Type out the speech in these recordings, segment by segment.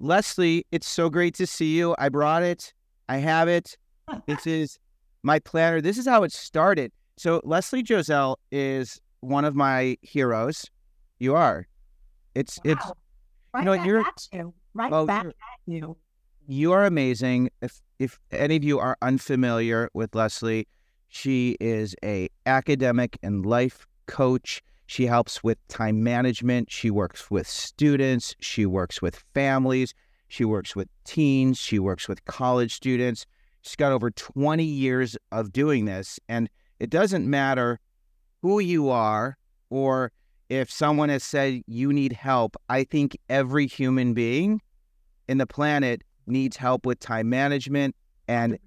Leslie, it's so great to see you. I brought it. I have it. This is my planner. This is how it started. So Leslie Josel is one of my heroes. You are. It's Wow. it's Right know, back you're- at you. Right Oh, back at you. you are amazing. If if any of you are unfamiliar with Leslie, she is a academic and life coach. She helps with time management. She works with students. She works with families. She works with teens. She works with college students. She's got over 20 years of doing this. And it doesn't matter who you are or if someone has said you need help. I think every human being in the planet needs help with time management and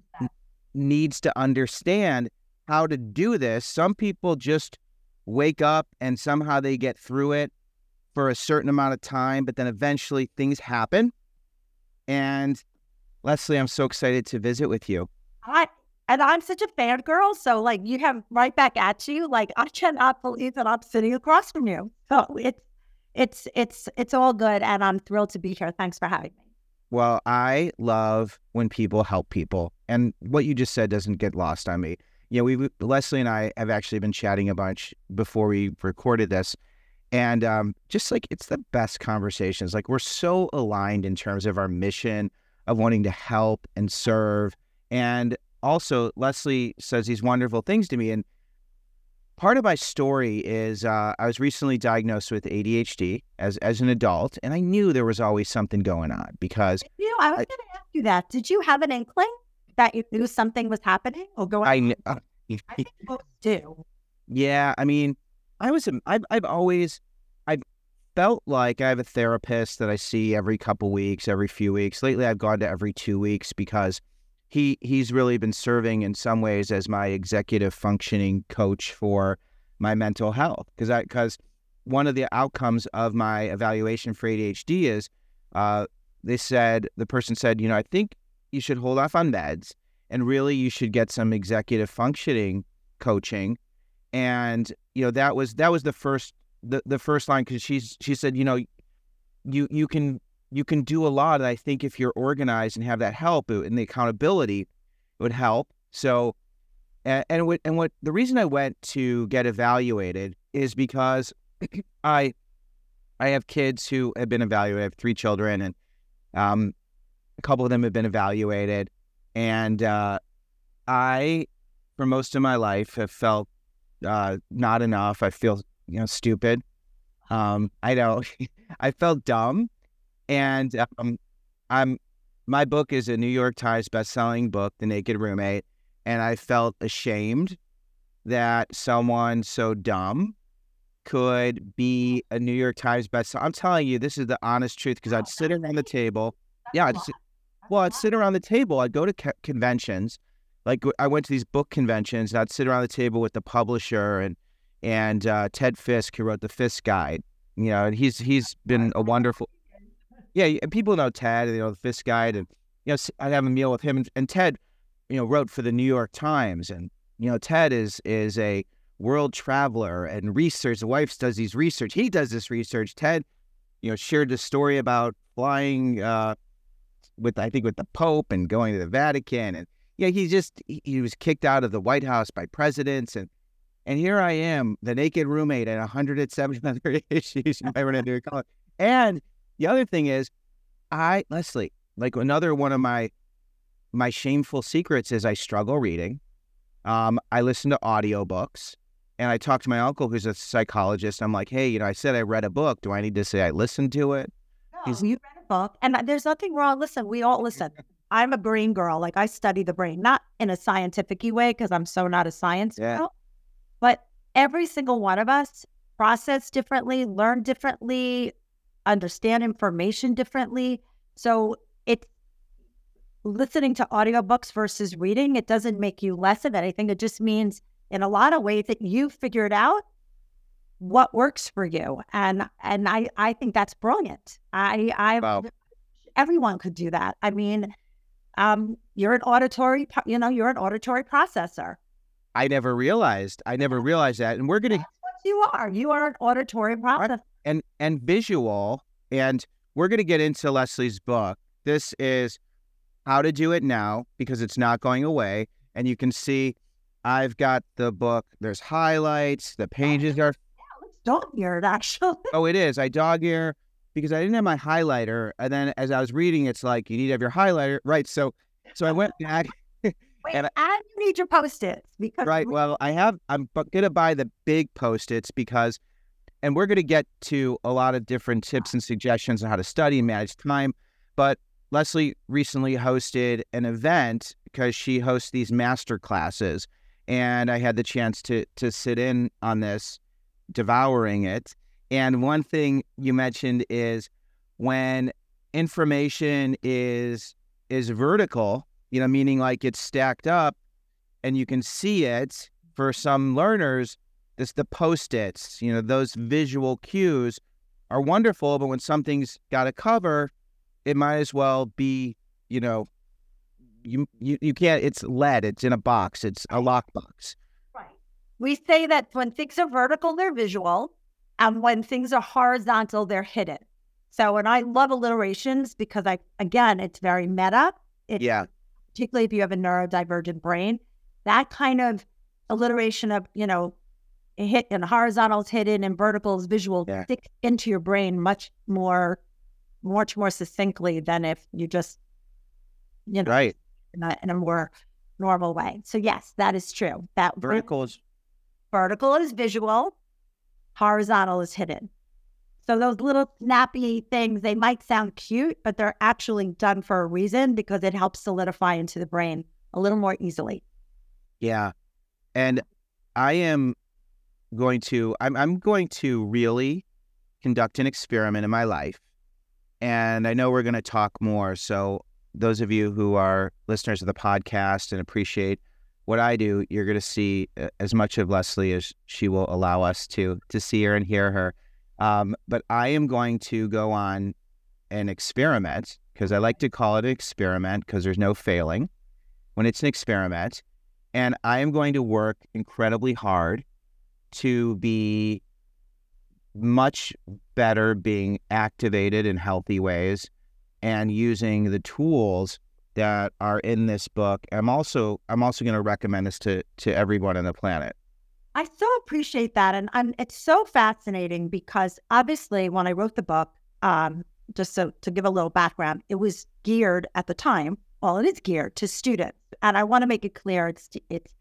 needs to understand how to do this. Some people just wake up and somehow they get through it for a certain amount of time, but then eventually things happen. And Leslie, I'm so excited to visit with you. I and I'm such a fangirl, so like you have right back at you. Like I cannot believe that I'm sitting across from you. So it's it's it's it's all good, and I'm thrilled to be here. Thanks for having me. Well, I love when people help people. And what you just said doesn't get lost on me. You know, we Leslie and I have actually been chatting a bunch before we recorded this. And um, just like it's the best conversations. Like we're so aligned in terms of our mission of wanting to help and serve. And also, Leslie says these wonderful things to me. And part of my story is uh, I was recently diagnosed with ADHD as as an adult, and I knew there was always something going on because You know, I was going to ask you that. Did you have an inkling that you knew something was happening or going? I, on? uh, I think do. yeah, I mean, I was, I've, I've always, I've felt like I have a therapist that I see every couple weeks, every few weeks. Lately, I've gone to every two weeks because he, he's really been serving in some ways as my executive functioning coach for my mental health. Because I, because one of the outcomes of my evaluation for ADHD is, uh, they said the person said, you know, I think you should hold off on meds and really you should get some executive functioning coaching. And you know that was that was the first the, the first line because she's she said you know you you can you can do a lot and i think if you're organized and have that help and the accountability it would help. So and and what and what the reason i went to get evaluated is because i i have kids who have been evaluated i have three children and um a couple of them have been evaluated and uh i for most of my life have felt uh, not enough. I feel you know stupid. Um, I know I felt dumb, and um, I'm my book is a New York Times best-selling book, The Naked Roommate, and I felt ashamed that someone so dumb could be a New York Times bestseller. I'm telling you, this is the honest truth because I'd sit around the table. Yeah, I'd sit- Well, I'd sit around the table. I'd go to co- conventions. Like I went to these book conventions, and I'd sit around the table with the publisher and and uh, Ted Fiske, who wrote the Fiske Guide. You know, and he's he's been a wonderful. Yeah, and people know Ted, you know the Fiske Guide, and you know I'd have a meal with him, and, and Ted, you know, wrote for the New York Times, and you know Ted is is a world traveler and research. His wife does these research. He does this research. Ted, you know, shared the story about flying. Uh, with I think with the Pope and going to the Vatican and yeah he just he, was kicked out of the White House by presidents and and here I am the naked roommate and 170 other issues you might run into college and the other thing is I Leslie like another one of my my shameful secrets is I struggle reading. Um I listen to audiobooks and I talk to my uncle who's a psychologist. I'm like hey you know I said I read a book. Do I need to say I listened to it? No, He's- you read book, and there's nothing wrong. Listen, we all listen. I'm a brain girl. Like I study the brain, not in a scientific way because I'm so not a science Yeah. girl. But every single one of us process differently, learn differently, understand information differently. So it's listening to audiobooks versus reading. It doesn't make you less of anything. It just means in a lot of ways that you figured out what works for you and and i i think that's brilliant i i Wow. everyone could do that i mean um you're an auditory you know you're an auditory processor I never realized I never realized that and we're gonna that's what you are you are an auditory processor and and visual and we're going to get into Leslie's book. This is how to do it now because it's not going away. And you can see I've got the book. There's highlights. The pages are. Dog eared, actually. Oh, it is. I dog ear because I didn't have my highlighter. And then as I was reading, it's like you need to have your highlighter, right? So, so I went back. Wait, And I- you need your post-its because Right. Well, I have. I'm gonna buy the big post-its because, and we're gonna get to a lot of different tips and suggestions on how to study and manage time. But Leslie recently hosted an event because she hosts these master classes, and I had the chance to to sit in on this, devouring it. And one thing you mentioned is when information is is vertical, you know, meaning like it's stacked up and you can see it for some learners this the post-its you know those visual cues are wonderful but when something's got a cover it might as well be you know you you, you can't it's lead it's in a box it's a lockbox. We say that when things are vertical, they're visual, and when things are horizontal, they're hidden. So, and I love alliterations because I, again, it's very meta. It, yeah Particularly if you have a neurodivergent brain, that kind of alliteration of, you know, hit and horizontal is hidden and vertical is visual Yeah. sticks into your brain much more, much more succinctly than if you just, you know, right in a, in a more normal way. So yes, that is true. That vertical is vertical is visual, horizontal is hidden. So those little snappy things, they might sound cute, but they're actually done for a reason because it helps solidify into the brain a little more easily. Yeah. And I am going to I'm I'm going to really conduct an experiment in my life. And I know we're going to talk more. So those of you who are listeners of the podcast and appreciate what I do, you're going to see uh, as much of Leslie as she will allow us to to see her and hear her. Um, but I am going to go on an experiment because I like to call it an experiment because there's no failing when it's an experiment and I am going to work incredibly hard to be much better being activated in healthy ways and using the tools that are in this book. I'm also I'm also going to recommend this to to everyone on the planet. I so appreciate that. And I'm, it's so fascinating because obviously when I wrote the book, um, just so to give a little background, it was geared at the time. Well, it is geared to students. And I want to make it clear it's it's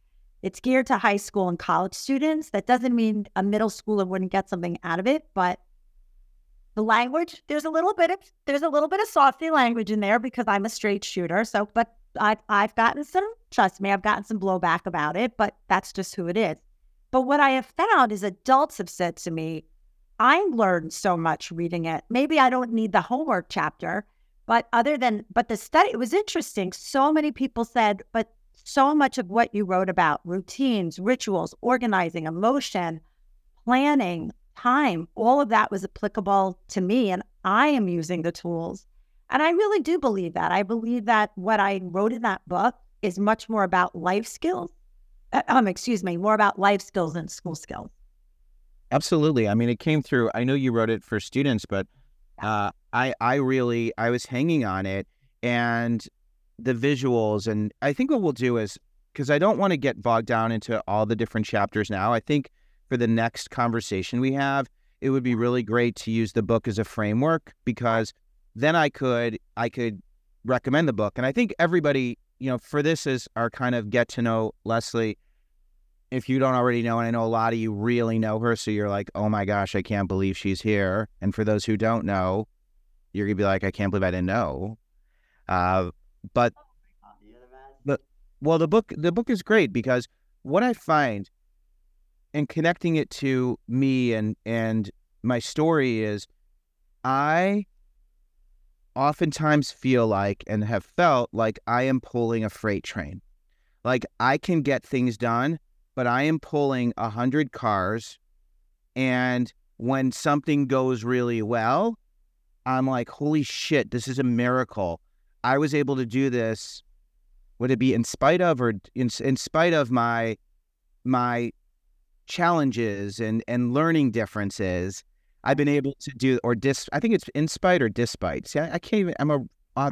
it's geared to high school and college students. That doesn't mean a middle schooler wouldn't get something out of it, but the language, there's a little bit of there's a little bit of softy language in there because I'm a straight shooter. So but I've I've gotten some, trust me, I've gotten some blowback about it, but that's just who it is. But what I have found is adults have said to me, I learned so much reading it. Maybe I don't need the homework chapter, but other than, but the study, it was interesting. So many people said, but so much of what you wrote about routines, rituals, organizing, emotion, planning, time, all of that was applicable to me. And I am using the tools. And I really do believe that. I believe that what I wrote in that book is much more about life skills uh, um, excuse me, more about life skills than school skills. Absolutely. I mean, it came through. I know you wrote it for students, but uh, I I really I was hanging on it and the visuals, and I think what we'll do is because I don't want to get bogged down into all the different chapters now. I think for the next conversation we have, it would be really great to use the book as a framework because then I could I could recommend the book, and I think everybody you know for this is our kind of get to know Leslie if you don't already know, and I know a lot of you really know her, so you're like, oh my gosh, I can't believe she's here. And for those who don't know, you're gonna be like, I can't believe I didn't know. Uh, but well, the book the book is great because what I find in connecting it to me and and my story is I oftentimes feel like and have felt like I am pulling a freight train. Like I can get things done, but I am pulling a hundred cars and when something goes really well, I'm like, holy shit, this is a miracle. I was able to do this. Would it be in spite of or in, in spite of my my challenges and and learning differences? I've been able to do, or dis, I think it's in spite or despite. See, I, I can't even, I'm a, uh,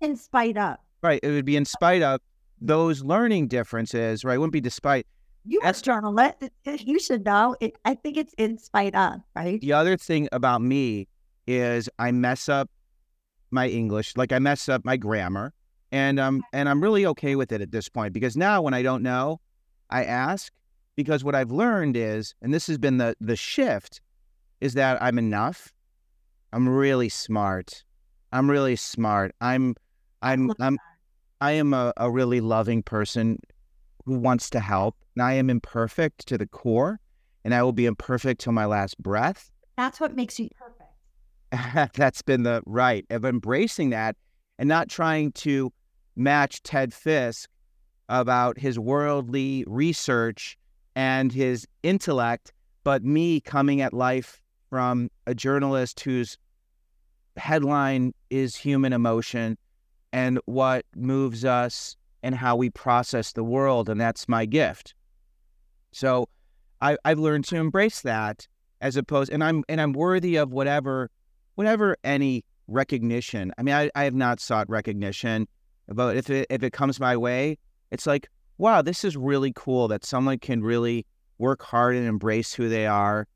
In spite of. right. It would be in spite of those learning differences, right? It wouldn't be despite. You as journalist, you should know. It, I think it's in spite of, right? The other thing about me is I mess up my English, like I mess up my grammar, and um, and I'm really okay with it at this point because now when I don't know, I ask because what I've learned is, and this has been the the shift, is that I'm enough. I'm really smart. I'm really smart. I'm I'm I'm I am a, a really loving person who wants to help. And I am imperfect to the core, and I will be imperfect till my last breath. That's what makes you perfect. That's been the right of embracing that and not trying to match Ted Fiske about his worldly research and his intellect, but me coming at life from a journalist whose headline is human emotion and what moves us and how we process the world. And that's my gift. So I, I've learned to embrace that as opposed and I'm and I'm worthy of whatever whatever any recognition. I mean, I, I have not sought recognition, but if it if it comes my way, it's like, wow, this is really cool that someone can really work hard and embrace who they are,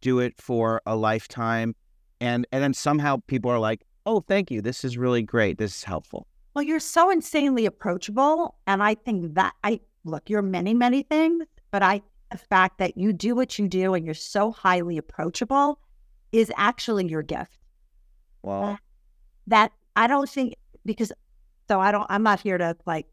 do it for a lifetime, and and then somehow people are like, oh, thank you, this is really great, this is helpful. Well, you're so insanely approachable, and I think that I look, you're many many things, but I the fact that you do what you do and you're so highly approachable is actually your gift. Well, that I don't think because so I don't I'm not here to like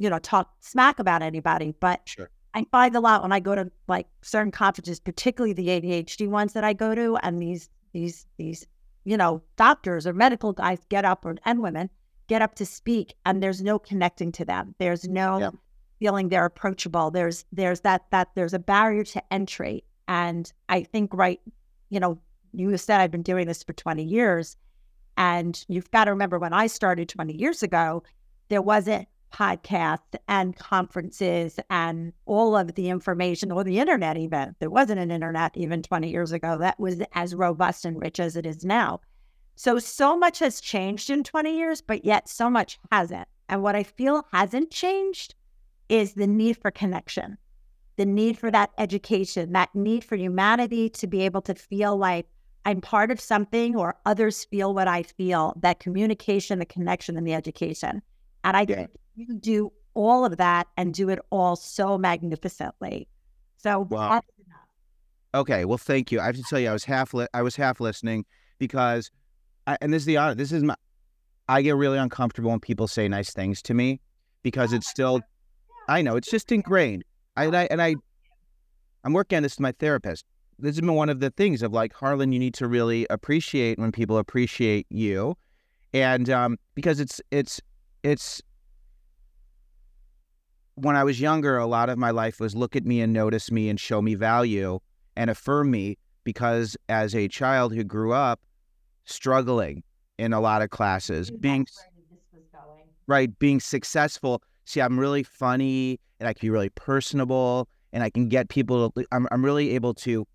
you know talk smack about anybody, but sure. I find a lot when I go to like certain conferences, particularly the ADHD ones that I go to, and these these these you know doctors or medical guys get up or and women get up to speak, and there's no connecting to them. There's no yeah. feeling they're approachable. There's there's that that there's a barrier to entry, and I think right, you know, you said I've been doing this for 20 years. And you've got to remember when I started 20 years ago, there wasn't podcasts and conferences and all of the information or the internet even. There wasn't an internet even 20 years ago that was as robust and rich as it is now. So, so much has changed in 20 years, but yet so much hasn't. And what I feel hasn't changed is the need for connection, the need for that education, that need for humanity to be able to feel like I'm part of something or others feel what I feel, that communication, the connection, and the education. And I yeah. You do all of that and do it all so magnificently. So wow. Okay, well, thank you. I have to tell you, I was half li- I was half listening because, I, and this is the honor. This is my. I get really uncomfortable when people say nice things to me because it's still. I know it's just ingrained. I, and I and I. I'm working on this with my therapist this has been one of the things of like Harlan, you need to really appreciate when people appreciate you, and um, because it's it's it's when I was younger, a lot of my life was look at me and notice me and show me value and affirm me because as a child who grew up struggling in a lot of classes, being right, being successful. See, I'm really funny and I can be really personable and I can get people to, I'm, I'm really able to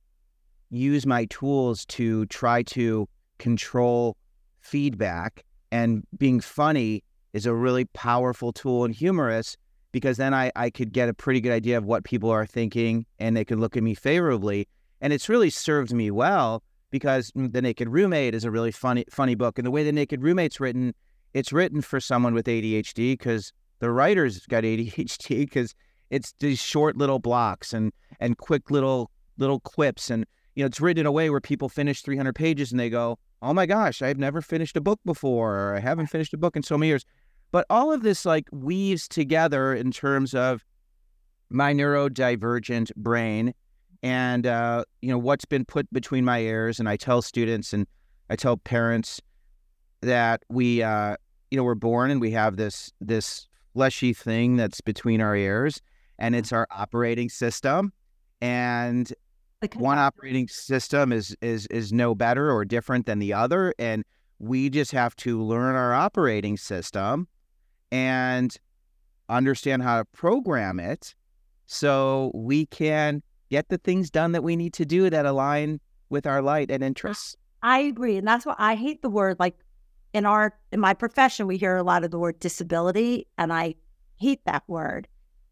use my tools to try to control feedback. And being funny is a really powerful tool and humorous because then I, I could get a pretty good idea of what people are thinking and they could look at me favorably. And it's really served me well because mm, The Naked Roommate is a really funny funny book. And the way The Naked Roommate's written, it's written for someone with ADHD because the writer's got ADHD because it's these short little blocks and and quick little little quips and you know, it's written in a way where people finish 300 pages and they go, oh my gosh, I've never finished a book before, or I haven't finished a book in so many years. But all of this like weaves together in terms of my neurodivergent brain and, uh, you know, what's been put between my ears. And I tell students and I tell parents that we, uh, you know, we're born and we have this, this fleshy thing that's between our ears and it's our operating system. And like, one operating system is is is no better or different than the other and we just have to learn our operating system and understand how to program it so we can get the things done that we need to do that align with our light and interests. I agree. And that's why I hate the word like in our in my profession we hear a lot of the word disability and I hate that word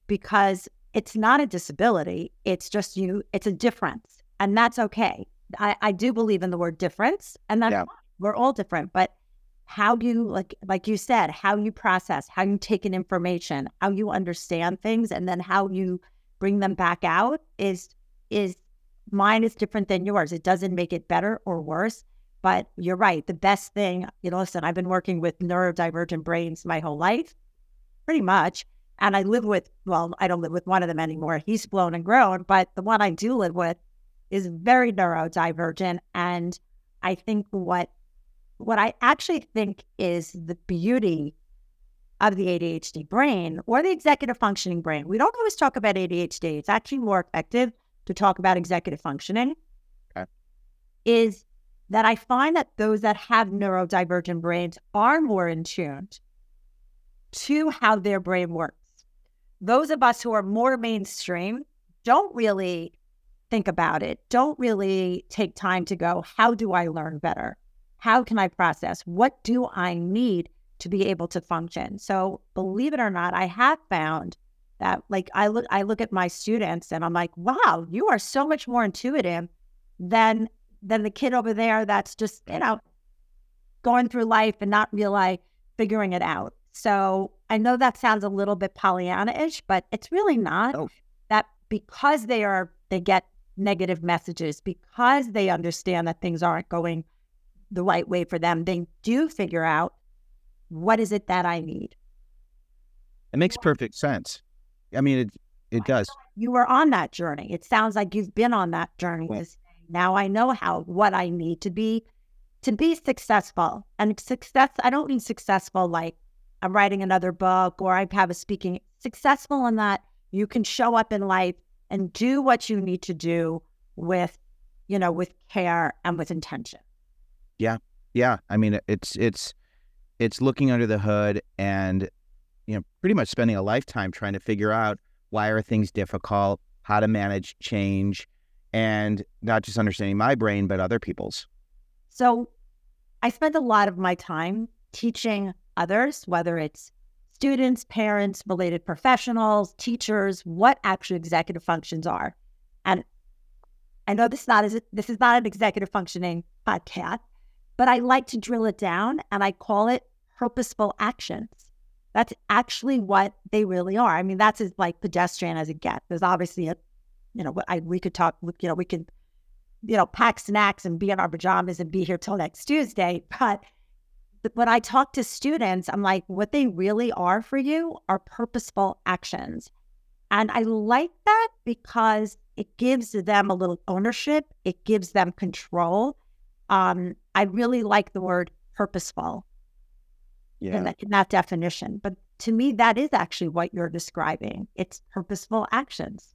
because it's not a disability. It's just you, it's a difference. And that's okay. I, I do believe in the word difference and that's Yeah. we're all different. But how you like like you said, how you process, how you take in information, how you understand things, and then how you bring them back out is is mine is different than yours. It doesn't make it better or worse. But you're right. The best thing, you know, listen, I've been working with neurodivergent brains my whole life, pretty much. And I live with, well, I don't live with one of them anymore. He's blown and grown, but the one I do live with is very neurodivergent. And I think what what I actually think is the beauty of the ADHD brain or the executive functioning brain. We don't always talk about ADHD. It's actually more effective to talk about executive functioning. Okay. Is that I find that those that have neurodivergent brains are more in tune to how their brain works. Those of us who are more mainstream don't really think about it, don't really take time to go, how do I learn better? How can I process? What do I need to be able to function? So believe it or not, I have found that like I look I look at my students and I'm like, wow, you are so much more intuitive than than the kid over there that's just, you know, going through life and not really figuring it out. So I know that sounds a little bit Pollyanna-ish, but it's really not. Oh. That because they are they get negative messages, because they understand that things aren't going the right way for them, they do figure out what is it that I need. It makes perfect sense. I mean, it it does. You were on that journey. It sounds like you've been on that journey. Well- now I know how what I need to be to be successful. And success, I don't mean successful like I'm writing another book or I have a speaking. Successful in that you can show up in life and do what you need to do with, you know, with care and with intention. Yeah, yeah. I mean, it's it's it's looking under the hood and you know, pretty much spending a lifetime trying to figure out why are things difficult, how to manage change, and not just understanding my brain but other people's. So I spend a lot of my time teaching others, whether it's students, parents, related professionals, teachers, what actually executive functions are. And I know this is not this is not an executive functioning podcast, but I like to drill it down and I call it purposeful actions. That's actually what they really are. I mean, that's as like pedestrian as it gets. There's obviously a, you know, I, we could talk, you know, we could you know, pack snacks and be in our pajamas and be here till next Tuesday. But when I talk to students, I'm like, what they really are for you are purposeful actions. And I like that because it gives them a little ownership, it gives them control. Um, I really like the word purposeful in, that, in that definition. But to me, that is actually what you're describing. It's purposeful actions.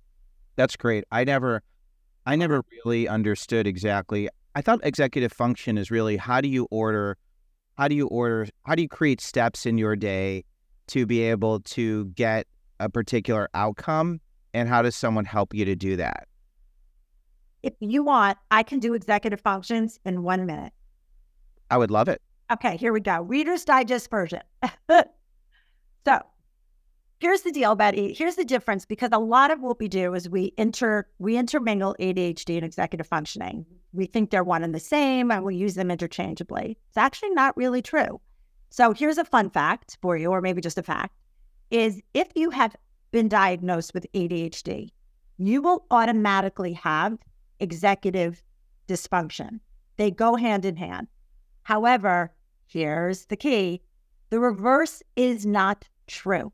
That's great. I never I uh-huh. never really understood exactly. I thought executive function is really how do you order how do you order how do you create steps in your day to be able to get a particular outcome and how does someone help you to do that? If you want, I can do executive functions in one minute. I would love it. Okay, here we go. Reader's Digest version. so here's the deal, Betty. Here's the difference because a lot of what we do is we inter we intermingle ADHD and executive functioning. We think they're one and the same and we use them interchangeably. It's actually not really true. So here's a fun fact for you, or maybe just a fact, is if you have been diagnosed with ADHD, you will automatically have executive dysfunction. They go hand in hand. However, here's the key the reverse is not true,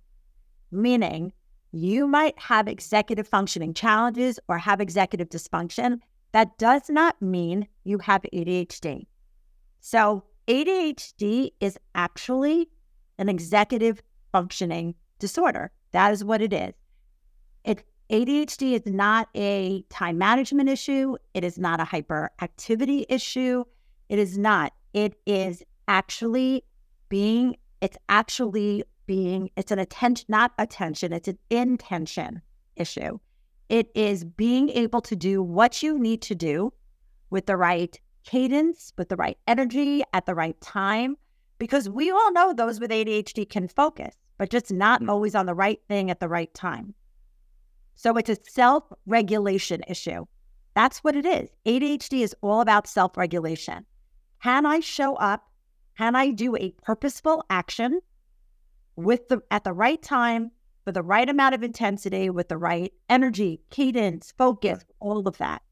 meaning you might have executive functioning challenges or have executive dysfunction. That does not mean you have ADHD. So, ADHD is actually an executive functioning disorder. That is what it is. It ADHD is not a time management issue. It is not a hyperactivity issue. It is not. It is actually being, it's actually being, it's an attention, not attention, it's an intention issue. It is being able to do what you need to do with the right cadence, with the right energy at the right time. Because we all know those with ADHD can focus, but just not Mm. always on the right thing at the right time. So it's a self regulation issue. That's what it is. ADHD is all about self regulation. Can I show up? Can I do a purposeful action with the at the right time, for the right amount of intensity, with the right energy, cadence, focus, all of that.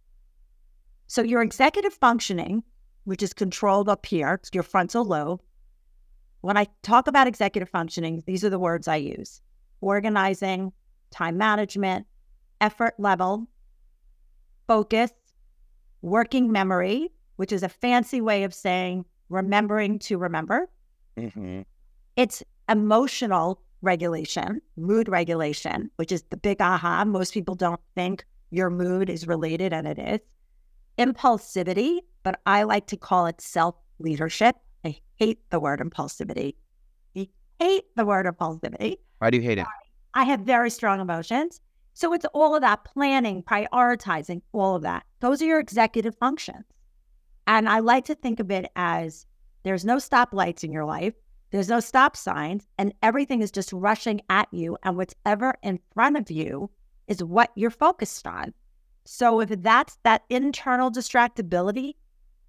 So your executive functioning, which is controlled up here, your frontal lobe. When I talk about executive functioning, these are the words I use: organizing, time management, effort level, focus, working memory, which is a fancy way of saying remembering to remember. Mm-hmm. It's emotional regulation, mood regulation, which is the big aha. Most people don't think your mood is related, and it is. Impulsivity, but I like to call it self leadership. I hate the word impulsivity. I hate the word impulsivity. Why do you hate it? I have very strong emotions. So it's all of that planning, prioritizing, all of that. Those are your executive functions. And I like to think of it as there's no stoplights in your life, there's no stop signs, and everything is just rushing at you. And whatever in front of you is what you're focused on. So if that's that internal distractibility,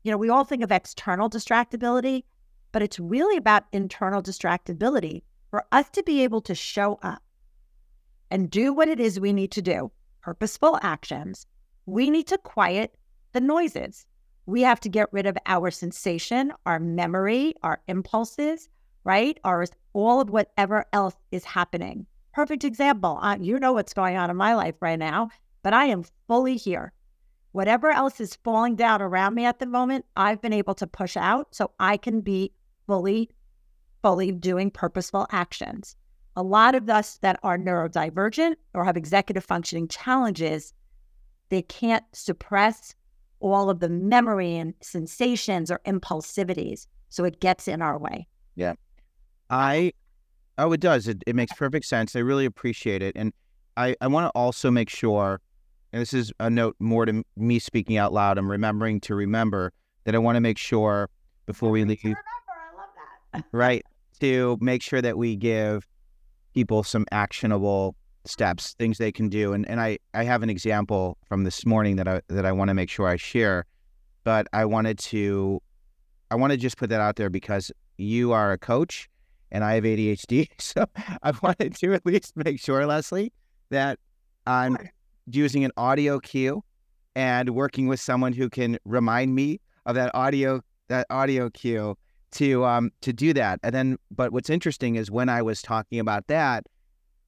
you know, we all think of external distractibility, but it's really about internal distractibility for us to be able to show up and do what it is we need to do, purposeful actions, we need to quiet the noises. We have to get rid of our sensation, our memory, our impulses, right? Or all of whatever else is happening. Perfect example. Uh, you know what's going on in my life right now, but I am fully here. Whatever else is falling down around me at the moment, I've been able to push out so I can be fully, fully doing purposeful actions a lot of us that are neurodivergent or have executive functioning challenges, they can't suppress all of the memory and sensations or impulsivities. So it gets in our way. Yeah. I oh it does. It it makes perfect sense. I really appreciate it. And I, I want to also make sure, and this is a note more to m- me speaking out loud, I'm remembering to remember that I want to make sure before we leave, Remember, I love that. right, to make sure that we give people some actionable steps, things they can do. And and I, I have an example from this morning that I that I want to make sure I share, but I wanted to I want to just put that out there because you are a coach and I have ADHD. So I wanted to at least make sure, Leslie, that I'm using an audio cue and working with someone who can remind me of that audio that audio cue to um to do that. And then but what's interesting is when I was talking about that,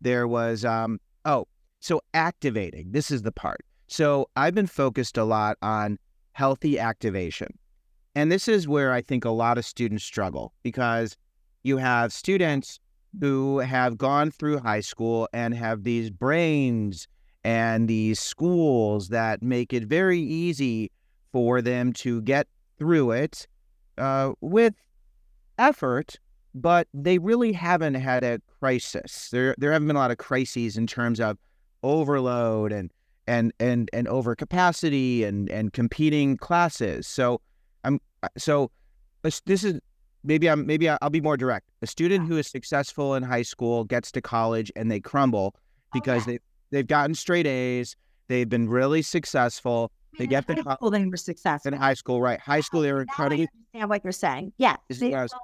there was um oh, so activating. This is the part. So I've been focused a lot on healthy activation. And this is where I think a lot of students struggle because you have students who have gone through high school and have these brains and these schools that make it very easy for them to get through it uh, with effort, but they really haven't had a crisis. There, there haven't been a lot of crises in terms of overload and and and and overcapacity and and competing classes. So I'm uh, so this is maybe I'm maybe I'll be more direct. A student who is successful in high school gets to college and they crumble oh, because they they've gotten straight A's. They've been really successful. They get the high school, they were successful. in high school, right? High school they were Now I incredibly. understand what you're saying. Yeah, they- what I was- uh,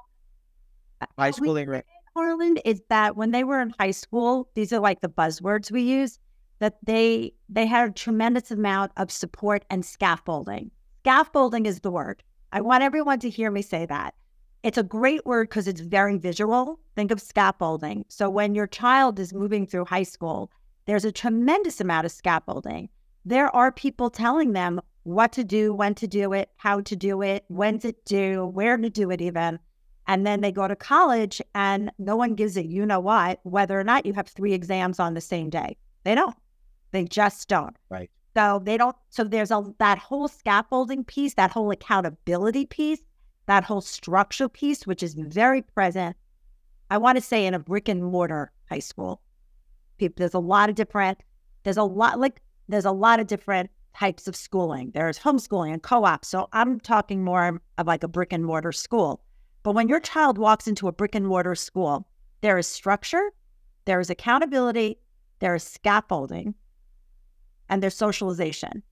Uh, high what we school were. Harlan is that when they were in high school, these are like the buzzwords we use, that they they had a tremendous amount of support and scaffolding. Scaffolding is the word. I want everyone to hear me say that. It's a great word because it's very visual. Think of scaffolding. So when your child is moving through high school, there's a tremendous amount of scaffolding. There are people telling them what to do, when to do it, how to do it, when to do, where to do it, even. And then they go to college and no one gives it, you know what, whether or not you have three exams on the same day. They don't. They just don't. Right. So they don't. So there's a that whole scaffolding piece, that whole accountability piece, that whole structure piece, which is very present. I want to say in a brick and mortar high school. Peop- There's a lot of different. There's a lot like there's a lot of different types of schooling. There's homeschooling and co-op. So I'm talking more of like a brick and mortar school. But when your child walks into a brick and mortar school, there is structure, there is accountability, there is scaffolding, and there's socialization.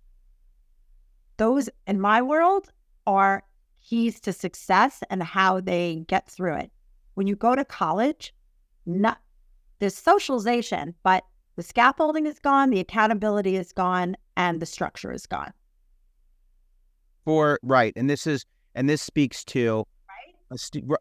Those, in my world, are keys to success and how they get through it. When you go to college, not there's socialization, but the scaffolding is gone, the accountability is gone, and the structure is gone. For right, and this is and this speaks to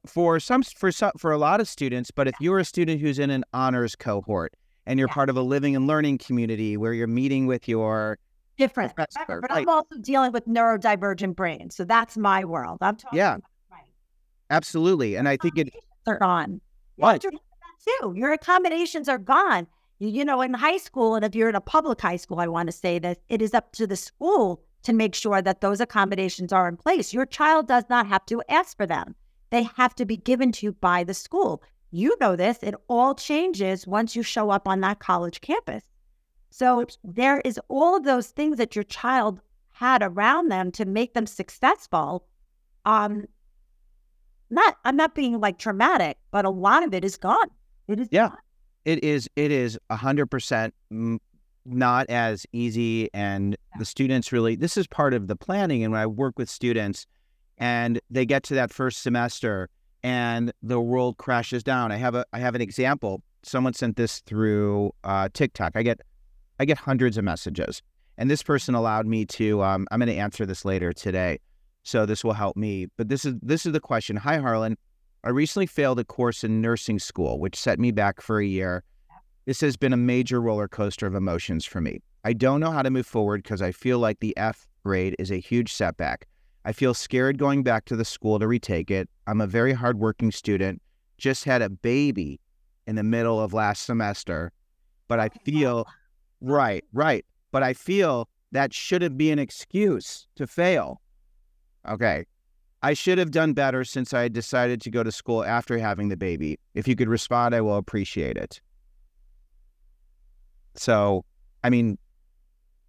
for some for some for a lot of students. But if you're a student who's in an honors cohort and you're Yeah. part of a living and learning community where you're meeting with your different. Professor, But right. I'm also dealing with neurodivergent brains, so that's my world. I'm talking. Yeah. about, right. absolutely, and I think it They're gone. You Right. have to remember that too. Your accommodations are gone. You, you know, in high school, and if you're in a public high school, I want to say that it is up to the school to make sure that those accommodations are in place. Your child does not have to ask for them. They have to be given to you by the school. You know this. It all changes once you show up on that college campus. So there is all of those things that your child had around them to make them successful. Um, not I'm not being like traumatic, but a lot of it is gone. It is Yeah. gone. it is it is a hundred percent not as easy and the students really this is part of the planning and when i work with students and they get to that first semester and the world crashes down. I have a i have an example. Someone sent this through uh, tiktok. I get i get hundreds of messages. And this person allowed me to um, i'm going to answer this later today so this will help me. But this is this is the question. Hi harlan. I recently failed a course in nursing school, which set me back for a year. This has been a major roller coaster of emotions for me. I don't know how to move forward because I feel like the F grade is a huge setback. I feel scared going back to the school to retake it. I'm a very hardworking student, just had a baby in the middle of last semester, but I oh, feel right, right. But I feel that shouldn't be an excuse to fail. Okay. I should have done better since I decided to go to school after having the baby. If you could respond, I will appreciate it. So, I mean,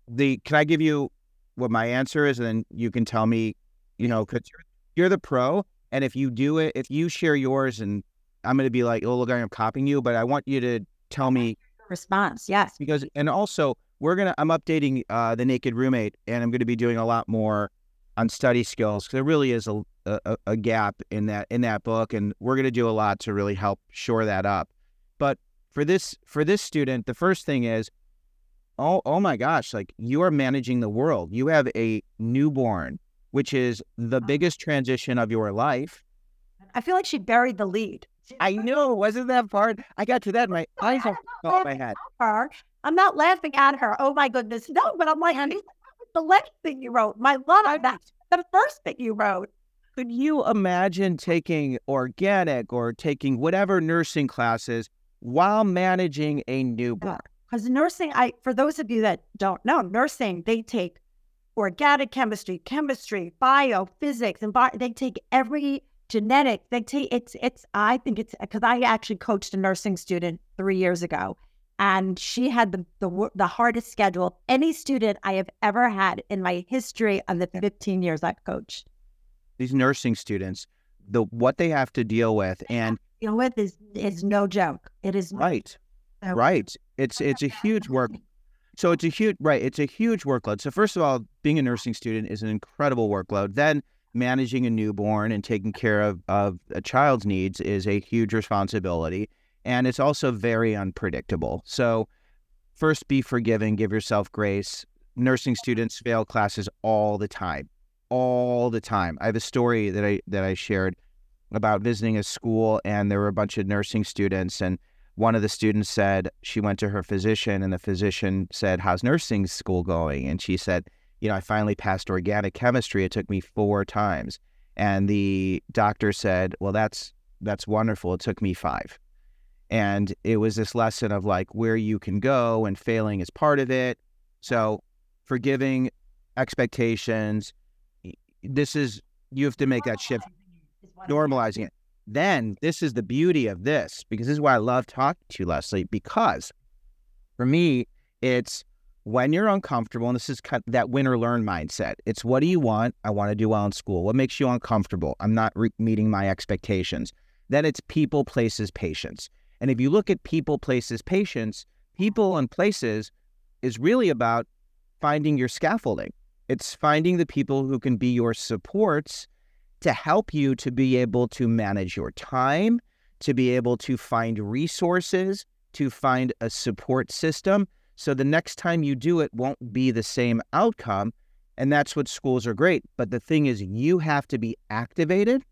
the can I give you what my answer is, and then you can tell me, you know, because you're, you're the pro, and if you do it, if you share yours, and I'm going to be like, oh, look, I'm copying you, but I want you to tell me Response, yes. because, and also we're gonna, I'm updating uh, the Naked Roommate, and I'm going to be doing a lot more on study skills because there really is a, a a gap in that in that book, and we're going to do a lot to really help shore that up. But for this for this student, the first thing is, oh oh my gosh, like you are managing the world. You have a newborn, which is the biggest transition of your life. I feel like she buried the lead. I know, wasn't that part? I got to that, my eyes are off my head. her. I'm not laughing at her. Oh my goodness, no! But I'm like, honey, the last thing you wrote. My love, that's the first thing you wrote. Could you imagine taking organic or taking whatever nursing classes while managing a newborn? Because nursing, I for those of you that don't know, nursing they take organic chemistry, chemistry, bio, physics, and bio, they take every genetic. They take it's it's. I think it's because I actually coached a nursing student three years ago, and she had the the the hardest schedule any student I have ever had in my history of the 15 years I've coached. These nursing students, the what they have to deal with, and Deal with is is no joke. It is right, joke. right, it's it's a huge work. So it's a huge right. It's a huge workload. So first of all, being a nursing student is an incredible workload. Then managing a newborn and taking care of of a child's needs is a huge responsibility, and it's also very unpredictable. So first, be forgiving. Give yourself grace. Nursing students fail classes all the time, all the time. I have a story that I that I shared about visiting a school, and there were a bunch of nursing students, and one of the students said she went to her physician and the physician said how's nursing school going? And she said you know i finally passed organic chemistry. It took me four times. And the doctor said well that's that's wonderful. It took me five. And it was this lesson of like where you can go and failing is part of it. So forgiving expectations this is you have to make that shift normalizing it. Then this is the beauty of this because this is why I love talking to you, Leslie, because for me, it's when you're uncomfortable, and this is kind of that win or learn mindset, it's what do you want? I want to do well in school. What makes you uncomfortable? I'm not re- meeting my expectations. Then it's people, places, patience. And if you look at people, places, patience, people and places is really about finding your scaffolding. It's finding the people who can be your supports to help you to be able to manage your time, to be able to find resources, to find a support system. So the next time you do it won't be the same outcome. And that's what schools are great. But the thing is, you have to be activated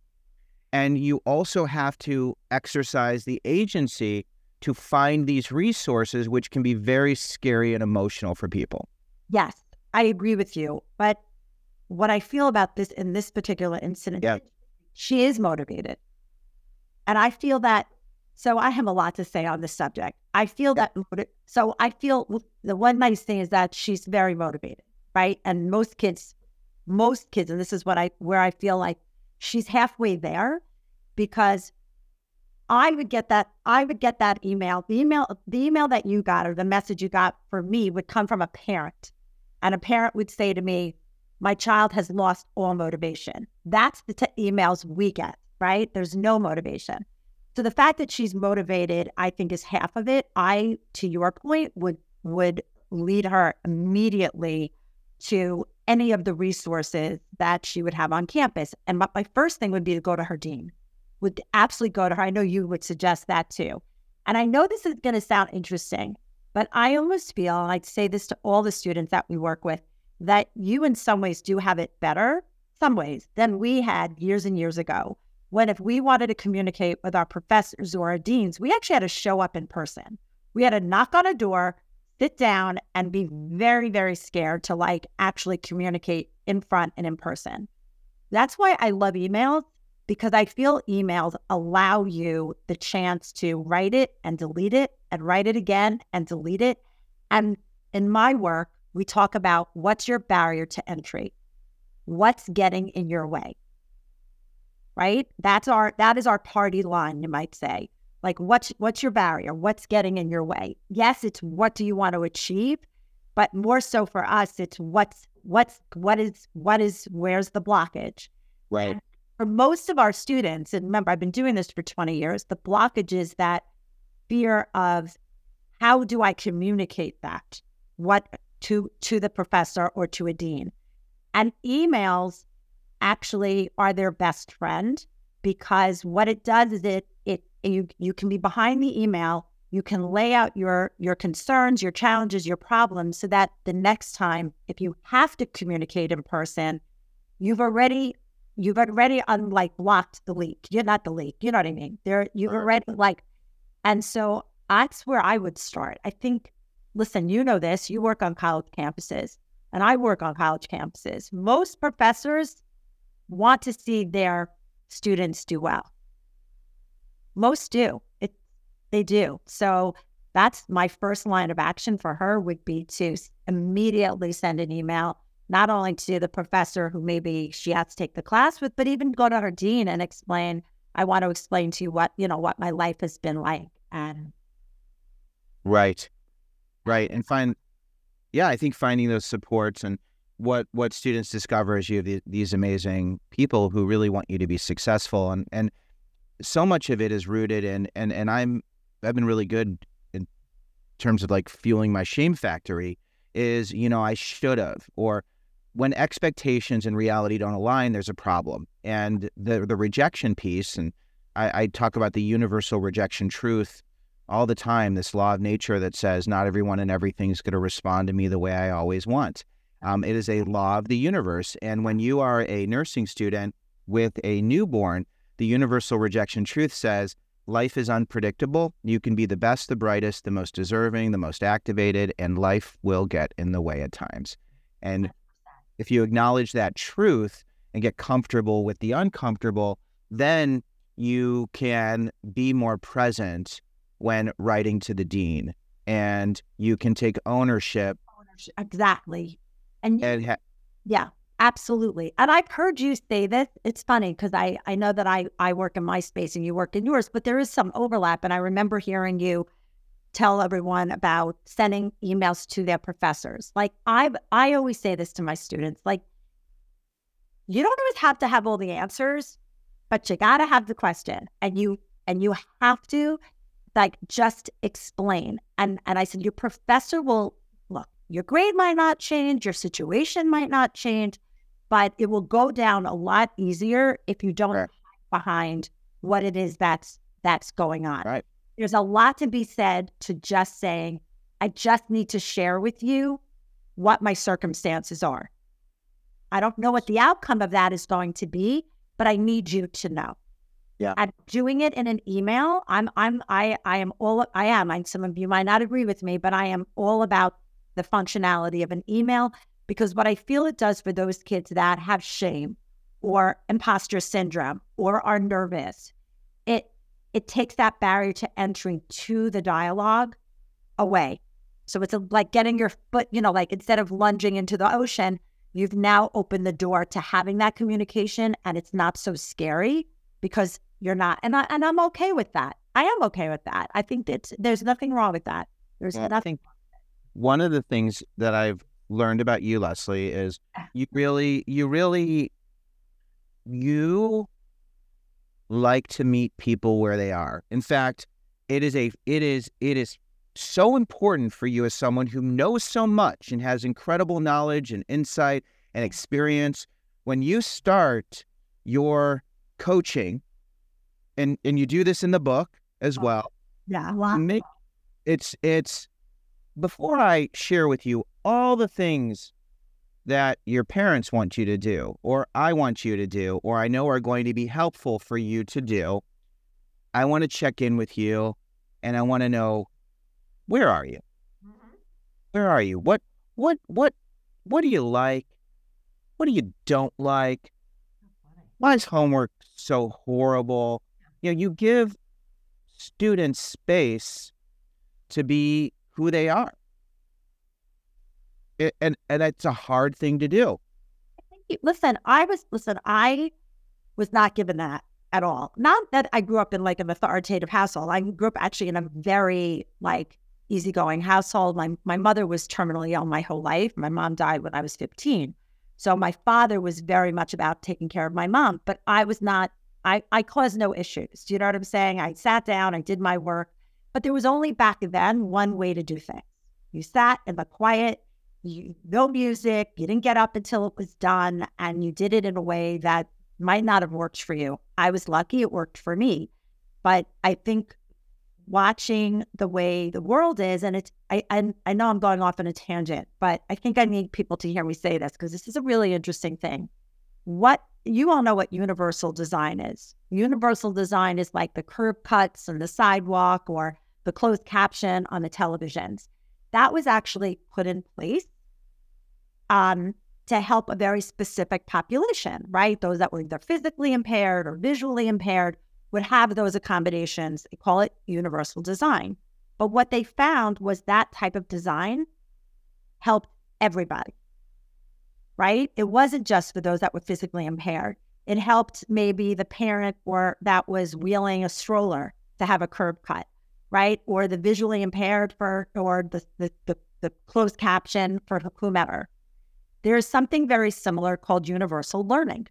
and you also have to exercise the agency to find these resources, which can be very scary and emotional for people. Yes, I agree with you. But what I feel about this in this particular incident, yeah. she is motivated. And I feel that, so I have a lot to say on this subject. I feel yeah. that, so I feel the one nice thing is that she's very motivated, right? And most kids, most kids, and this is what I, where I feel like she's halfway there because I would get that I would get that email. The email the email that you got or the message you got for me would come from a parent. And a parent would say to me, "My child has lost all motivation." That's the t- emails we get, right? There's no motivation. So the fact that she's motivated, I think is half of it. I to your point would would lead her immediately to any of the resources that she would have on campus. And my, my first thing would be to go to her dean, would absolutely go to her. I know you would suggest that too. And I know this is going to sound interesting, but I almost feel, I'd say this to all the students that we work with, that you in some ways do have it better, some ways, than we had years and years ago. When if we wanted to communicate with our professors or our deans, we actually had to show up in person. We had to knock on a door, sit down and be very, very scared to like actually communicate in front and in person. That's why I love emails because I feel emails allow you the chance to write it and delete it and write it again and delete it. And in my work, we talk about what's your barrier to entry? What's getting in your way? Right? That's our that is our party line, you might say. Like what's what's your barrier? What's getting in your way? Yes, it's what do you want to achieve, but more so for us, it's what's what's what is what is where's the blockage? Right. And for most of our students, and remember, I've been doing this for 20 years, the blockage is that fear of how do I communicate that? What to to the professor or to a dean? And emails actually are their best friend because what it does is it it you you can be behind the email you can lay out your your concerns your challenges your problems so that the next time if you have to communicate in person you've already you've already um, unlike blocked the leak. You're not the leak. You know what i mean? There you've already like and so that's where i would start. I think listen you know this you work on college campuses and i work on college campuses most professors want to see their students do well most do. It, they do. So that's my first line of action for her would be to immediately send an email, not only to the professor who maybe she has to take the class with, but even go to her dean and explain, I want to explain to you what, you know, what my life has been like. And right. Right. And find, yeah, I think finding those supports and what what students discover is you have these amazing people who really want you to be successful and and so much of it is rooted in and and I'm I've been really good in terms of like fueling my shame factory is you know I should have or when expectations and reality don't align there's a problem and the the rejection piece and I, I talk about the universal rejection truth all the time this law of nature that says not everyone and everything is going to respond to me the way I always want um, it is a law of the universe and when you are a nursing student with a newborn the universal rejection truth says life is unpredictable. You can be the best, the brightest, the most deserving, the most activated, and life will get in the way at times. And if you acknowledge that truth and get comfortable with the uncomfortable, then you can be more present when writing to the dean and you can take ownership. ownership exactly. And, and ha- yeah. Absolutely. And I've heard you say this. It's funny because I, I know that I, I work in my space and you work in yours, but there is some overlap. And I remember hearing you tell everyone about sending emails to their professors. Like I've I always say this to my students, like you don't always have to have all the answers, but you got to have the question and you and you have to like just explain. And and I said your professor will look, your grade might not change, your situation might not change, but it will go down a lot easier if you don't right. behind what it is that's that's going on. Right. There's a lot to be said to just saying, I just need to share with you what my circumstances are. I don't know what the outcome of that is going to be, but I need you to know. Yeah. I'm doing it in an email. I'm I'm I I am all I am. Some of you might not agree with me, but I am all about the functionality of an email because what I feel it does for those kids that have shame or imposter syndrome or are nervous, it it takes that barrier to entry to the dialogue away. So it's like getting your foot, you know, like instead of lunging into the ocean, you've now opened the door to having that communication and it's not so scary because you're not and I and I'm okay with that. I am okay with that. I think that there's nothing wrong with that. There's yeah, nothing. One of the things that I've learned about you, Leslie, is you really, you really, you like to meet people where they are. In fact, it is a, it is, it is so important for you as someone who knows so much and has incredible knowledge and insight and experience. When you start your coaching, and and you do this in the book as oh, well. Yeah, make, it's it's before I share with you all the things that your parents want you to do, or I want you to do, or I know are going to be helpful for you to do. I want to check in with you, and I want to know where are you? Mm-hmm. Where are you? What what what what do you like? What do you don't like? Why is homework so horrible? You know, you give students space to be who they are. It, and and it's a hard thing to do. Listen, I was listen, I was not given that at all. Not that I grew up in like an authoritative household. I grew up actually in a very like easygoing household. My my mother was terminally ill my whole life. My mom died when I was 15. So my father was very much about taking care of my mom, but I was not I I caused no issues. Do you know what I'm saying? I sat down, I did my work, but there was only back then one way to do things. You sat in the quiet, you no music, you didn't get up until it was done, and you did it in a way that might not have worked for you. I was lucky it worked for me. But I think watching the way the world is, and it's I, I I know I'm going off on a tangent, but I think I need people to hear me say this because this is a really interesting thing. What you all know what universal design is. Universal design is like the curb cuts and the sidewalk or the closed caption on the televisions. That was actually put in place um, to help a very specific population, right? Those that were either physically impaired or visually impaired would have those accommodations. They call it universal design. But what they found was that type of design helped everybody, right? It wasn't just for those that were physically impaired. It helped maybe the parent or that was wheeling a stroller to have a curb cut, right? Or the visually impaired for, or the, the, the, the closed caption for whomever. There's something very similar called universal learning.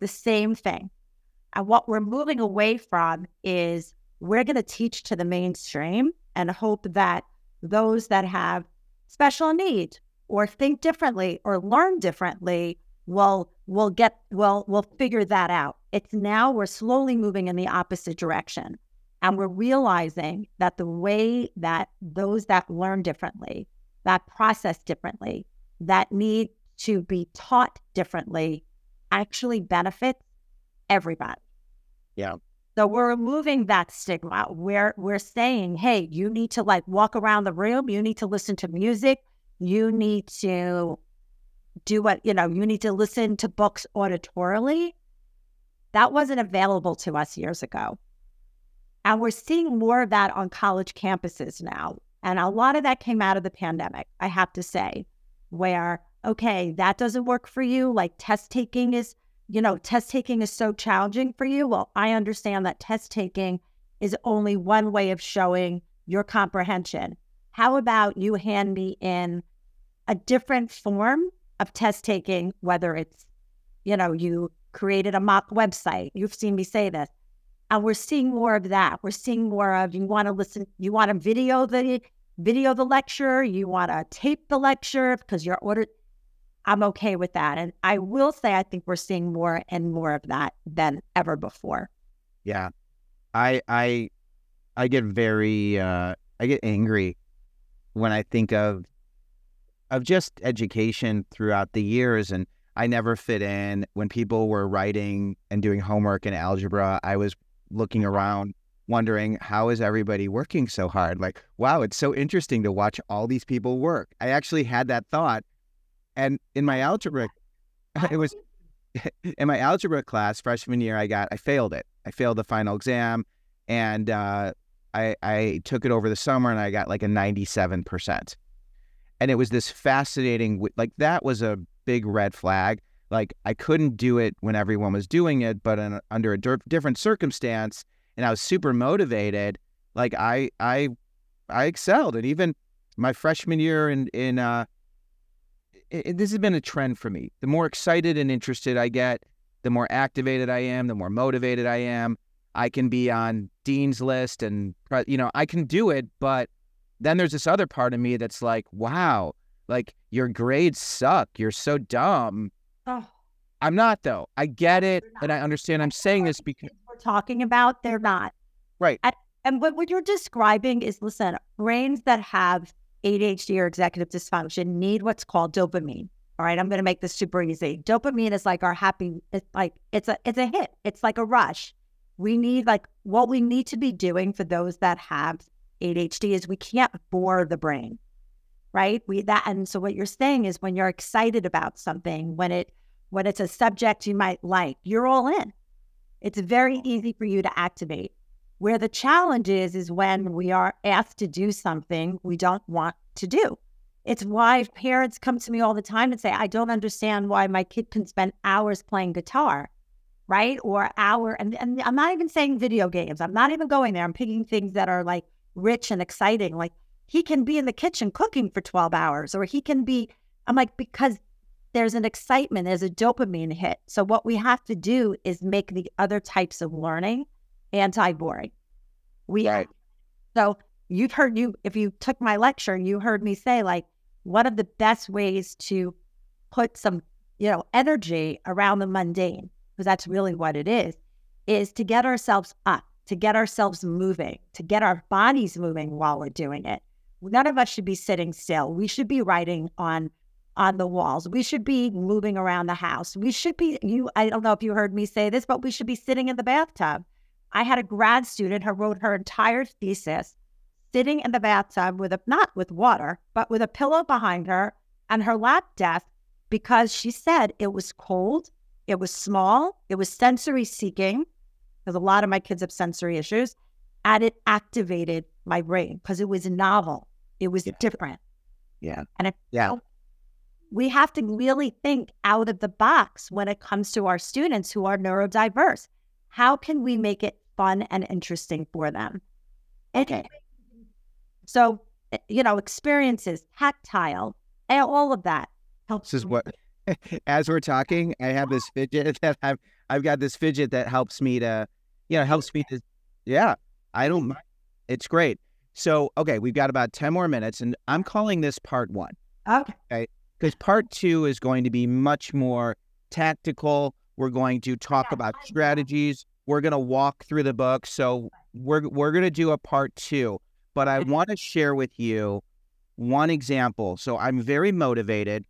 The same thing. And what we're moving away from is we're going to teach to the mainstream and hope that those that have special needs or think differently or learn differently will will get will will figure that out. It's now we're slowly moving in the opposite direction. And we're realizing that the way that those that learn differently, that process differently, that need to be taught differently actually benefits everybody. Yeah. So we're removing that stigma. We're we're saying, hey, you need to like walk around the room, you need to listen to music, you need to do what, you know, you need to listen to books auditorily. That wasn't available to us years ago. And we're seeing more of that on college campuses now. And a lot of that came out of the pandemic, I have to say, where, okay, that doesn't work for you. Like test taking is you know, test taking is so challenging for you. Well, I understand that test taking is only one way of showing your comprehension. How about you hand me in a different form of test taking, whether it's, you know, you created a mock website. You've seen me say this. And we're seeing more of that. We're seeing more of you want to listen, you want to video the video the lecture, you want to tape the lecture because you're ordered. I'm okay with that. And I will say I think we're seeing more and more of that than ever before. Yeah. I I I get very uh I get angry when I think of of just education throughout the years and I never fit in. When people were writing and doing homework in algebra, I was looking around wondering how is everybody working so hard? Like, wow, it's so interesting to watch all these people work. I actually had that thought. And in my algebra, it was in my algebra class freshman year, I got I failed it. I failed the final exam, and uh, I I took it over the summer, and I got like a ninety seven percent. And it was this fascinating, like that was a big red flag. Like I couldn't do it when everyone was doing it, but in, under a different circumstance, and I was super motivated. Like I I I excelled, and even my freshman year in in uh, it, this has been a trend for me. The more excited and interested I get, the more activated I am, the more motivated I am. I can be on Dean's list, and you know I can do it, but then there's this other part of me that's like, wow, like your grades suck. You're so dumb. Oh. I'm not though. I get it, and I understand. I'm saying this because we're talking about they're not right. And, and what, what you're describing is, listen, brains that have ADHD or executive dysfunction need what's called dopamine. All right, I'm going to make this super easy. Dopamine is like our happy. It's like it's a it's a hit. It's like a rush. We need like what we need to be doing for those that have ADHD is we can't bore the brain right? We that and so what you're saying is when you're excited about something, when it when it's a subject you might like, you're all in. It's very easy for you to activate. Where the challenge is is when we are asked to do something we don't want to do. It's why parents come to me all the time and say, I don't understand why my kid can spend hours playing guitar, right? Or hour and, and I'm not even saying video games. I'm not even going there. I'm picking things that are like rich and exciting. Like he can be in the kitchen cooking for 12 hours or he can be i'm like because there's an excitement there's a dopamine hit so what we have to do is make the other types of learning anti-boring we right. so you've heard you if you took my lecture and you heard me say like one of the best ways to put some you know energy around the mundane because that's really what it is is to get ourselves up to get ourselves moving to get our bodies moving while we're doing it none of us should be sitting still. We should be writing on on the walls. We should be moving around the house. We should be you I don't know if you heard me say this, but we should be sitting in the bathtub. I had a grad student who wrote her entire thesis sitting in the bathtub with a not with water, but with a pillow behind her and her lap desk because she said it was cold, it was small, it was sensory seeking. Because a lot of my kids have sensory issues, and it activated my brain because it was novel. It was yeah. different. Yeah. And yeah. we have to really think out of the box when it comes to our students who are neurodiverse. How can we make it fun and interesting for them? Okay. So, eh, you know, experiences, tactile, all of that helps. This is what, as we're talking, I have this fidget that I've, I've got this fidget that helps me to, you know, helps me to, yeah, I don't mind. It's great. So, okay, we've got about 10 more minutes, and I'm calling this part one. Okay. Okay. Because part two is going to be much more tactical. We're going to talk yeah, about strategies. We're going to walk through the book. So, we're, we're going to do a part two. But I want to share with you one example. So, I'm very motivated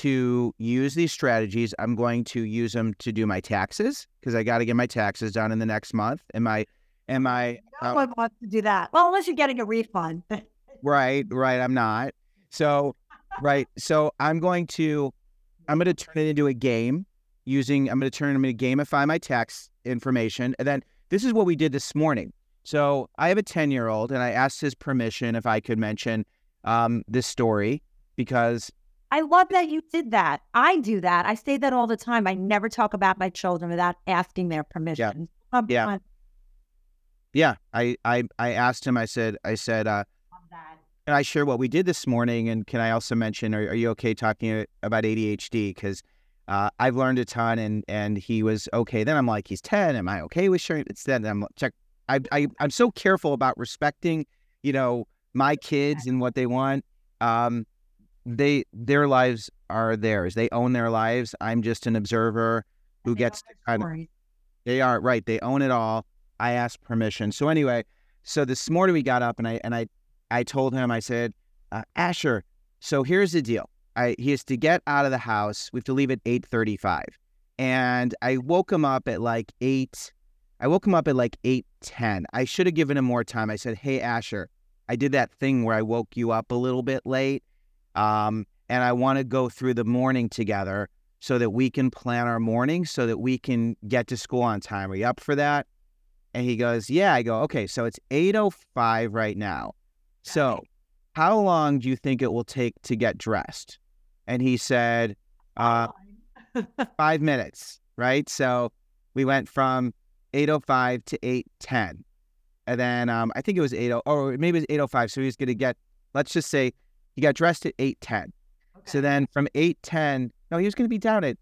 to use these strategies. I'm going to use them to do my taxes because I got to get my taxes done in the next month. Am I? Am I? No uh, one wants to do that. Well, unless you're getting a refund. right, right. I'm not. So, right. So I'm going to, I'm going to turn it into a game using, I'm going to turn, I'm going to gamify my tax information. And then this is what we did this morning. So I have a 10 year old and I asked his permission if I could mention um, this story because I love that you did that. I do that. I say that all the time. I never talk about my children without asking their permission. Yeah. yeah. Yeah, I I I asked him. I said I said, uh, can I share what we did this morning? And can I also mention, are, are you okay talking about ADHD? Because uh, I've learned a ton, and and he was okay. Then I'm like, he's ten. Am I okay with sharing? It's then I'm check. I, I I'm so careful about respecting, you know, my kids and what they want. Um, they their lives are theirs. They own their lives. I'm just an observer who gets to kind of. They are right. They own it all. I asked permission. So anyway, so this morning we got up and I and I I told him I said, uh, Asher. So here's the deal. I, he has to get out of the house. We have to leave at eight thirty-five, and I woke him up at like eight. I woke him up at like eight ten. I should have given him more time. I said, Hey Asher, I did that thing where I woke you up a little bit late, um, and I want to go through the morning together so that we can plan our morning so that we can get to school on time. Are you up for that? And he goes, Yeah. I go, Okay, so it's 8.05 right now. So how long do you think it will take to get dressed? And he said, uh, five minutes, right? So we went from 8.05 to 8.10. And then um, I think it was 8.0, or maybe it was 8.05. So he was going to get, let's just say he got dressed at 8.10. Okay. So then from 8.10, no, he was going to be down at,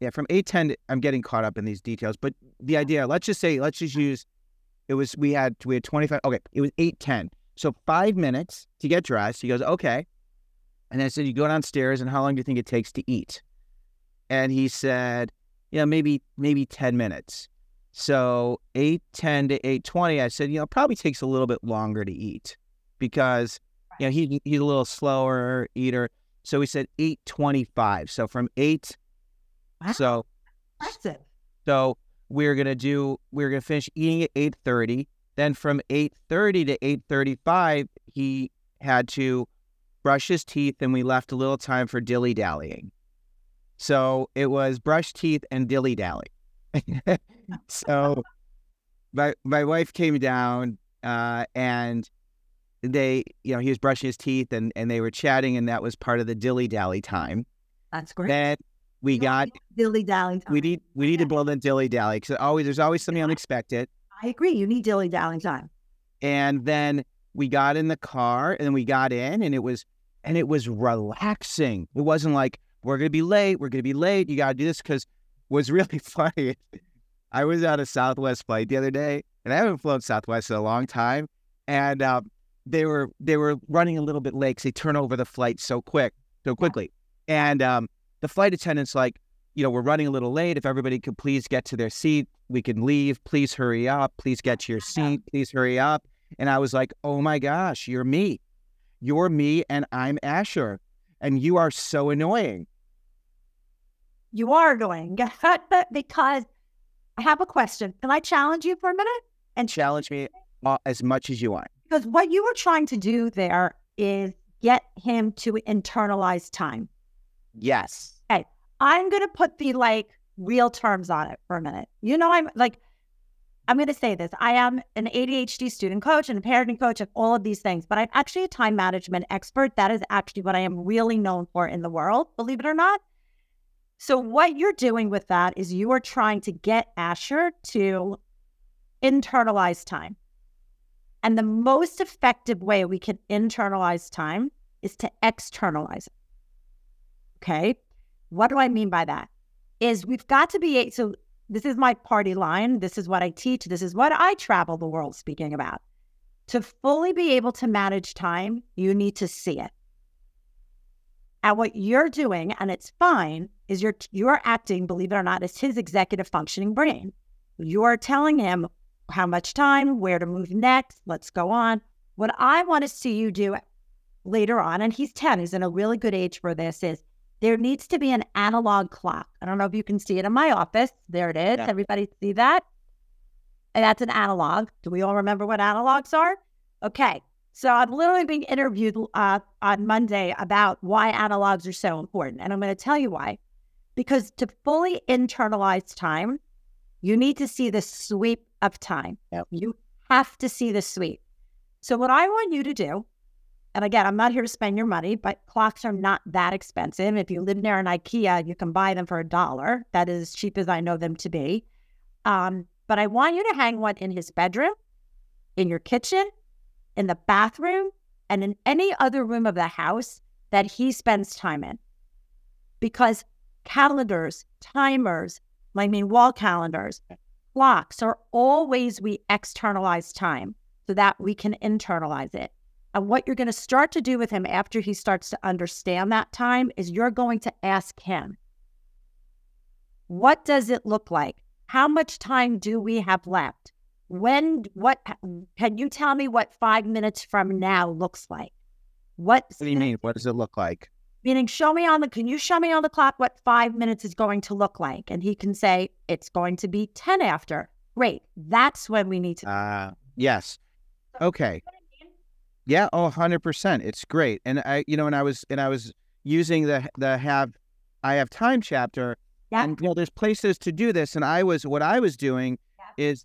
yeah, from 8.10, I'm getting caught up in these details. But the uh-huh. idea, let's just say, let's just use, it was, we had, we had 25, okay, it was 8.10. So five minutes to get dressed. He goes, okay. And I said, you go downstairs and how long do you think it takes to eat? And he said, you know, maybe, maybe 10 minutes. So 810 to 820, I said, you know, probably takes a little bit longer to eat because, you know, he, he's a little slower eater. So we said 825. So from eight, wow. so, Impressive. so we're going to do, we're going to finish eating at 830. Then from 8:30 to 8:35, he had to brush his teeth, and we left a little time for dilly dallying. So it was brush teeth and dilly dally. so my my wife came down, uh, and they, you know, he was brushing his teeth, and and they were chatting, and that was part of the dilly dally time. That's great. Then we got dilly dally time. We need we need to build in dilly dally because always there's always something unexpected. I agree. You need dilly dally time. And then we got in the car and we got in and it was and it was relaxing. It wasn't like we're gonna be late, we're gonna be late, you gotta do this because was really funny. I was on a Southwest flight the other day and I haven't flown Southwest in a long time. And um, they were they were running a little bit late because they turn over the flight so quick, so quickly. And um, the flight attendant's like, you know, we're running a little late. If everybody could please get to their seat, we can leave. Please hurry up. Please get to your seat. Please hurry up. And I was like, oh my gosh, you're me. You're me and I'm Asher. And you are so annoying. You are annoying because I have a question. Can I challenge you for a minute? And challenge me as much as you want. Because what you were trying to do there is get him to internalize time. Yes. Okay. I'm going to put the like real terms on it for a minute. You know, I'm like, I'm going to say this. I am an ADHD student coach and a parenting coach and all of these things, but I'm actually a time management expert. That is actually what I am really known for in the world, believe it or not. So, what you're doing with that is you are trying to get Asher to internalize time. And the most effective way we can internalize time is to externalize it. Okay. What do I mean by that? Is we've got to be so this is my party line. This is what I teach. This is what I travel the world speaking about. To fully be able to manage time, you need to see it. And what you're doing, and it's fine, is you're you're acting, believe it or not, as his executive functioning brain. You're telling him how much time, where to move next, let's go on. What I want to see you do later on, and he's 10, he's in a really good age for this, is there needs to be an analog clock. I don't know if you can see it in my office. There it is. Yeah. Everybody see that? And that's an analog. Do we all remember what analogs are? Okay. So I'm literally being interviewed uh, on Monday about why analogs are so important. And I'm going to tell you why. Because to fully internalize time, you need to see the sweep of time. Yep. You have to see the sweep. So, what I want you to do and again, I'm not here to spend your money, but clocks are not that expensive. If you live near an IKEA, you can buy them for a dollar. That is as cheap as I know them to be. Um, but I want you to hang one in his bedroom in your kitchen, in the bathroom, and in any other room of the house that he spends time in. Because calendars, timers, I mean, wall calendars, clocks are all ways we externalize time so that we can internalize it. And what you're going to start to do with him after he starts to understand that time is you're going to ask him, what does it look like? How much time do we have left? When, what, can you tell me what five minutes from now looks like? What, What do you mean? What does it look like? Meaning show me on the can you show me on the clock what five minutes is going to look like and he can say it's going to be 10 after great that's when we need to Uh, yes. Okay. Yeah. Oh, 100%. It's great. And I, you know, and I was, and I was using the, the have, I have time chapter Yeah. and, you know, there's places to do this. And I was, what I was doing is,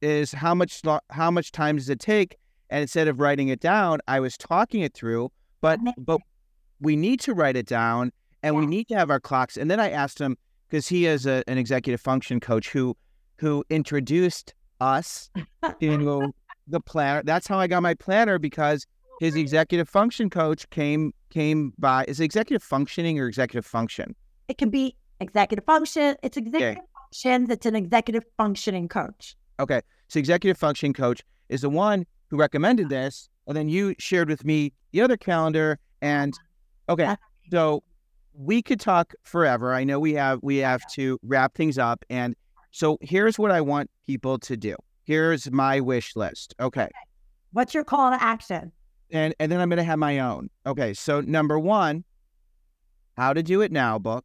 is how much, how much time does it take? And instead of writing it down, I was talking it through, but, Amazing. but we need to write it down and we need to have our clocks. And then I asked him, because he is a, an executive function coach who, who introduced us to the planner. That's how I got my planner because his executive function coach came came by. Is it executive functioning or executive function? it can be executive function it's executive functions it's an executive functioning coach Okay, so executive function coach is the one who recommended this, and then you shared with me the other calendar. And okay, so we could talk forever. I know we have we have to wrap things up, and so here's what I want people to do. Here's my wish list. Okay. what's your call to action and and then I'm going to have my own. Okay, so number one, How to Do It Now book,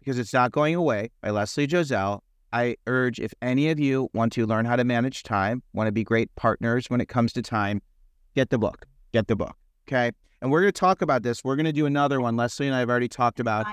because it's not going away by Leslie Josel. I urge if any of you want to learn how to manage time, want to be great partners when it comes to time, get the book. Get the book. Okay. And we're going to talk about this. We're going to do another one. Leslie and I have already talked about.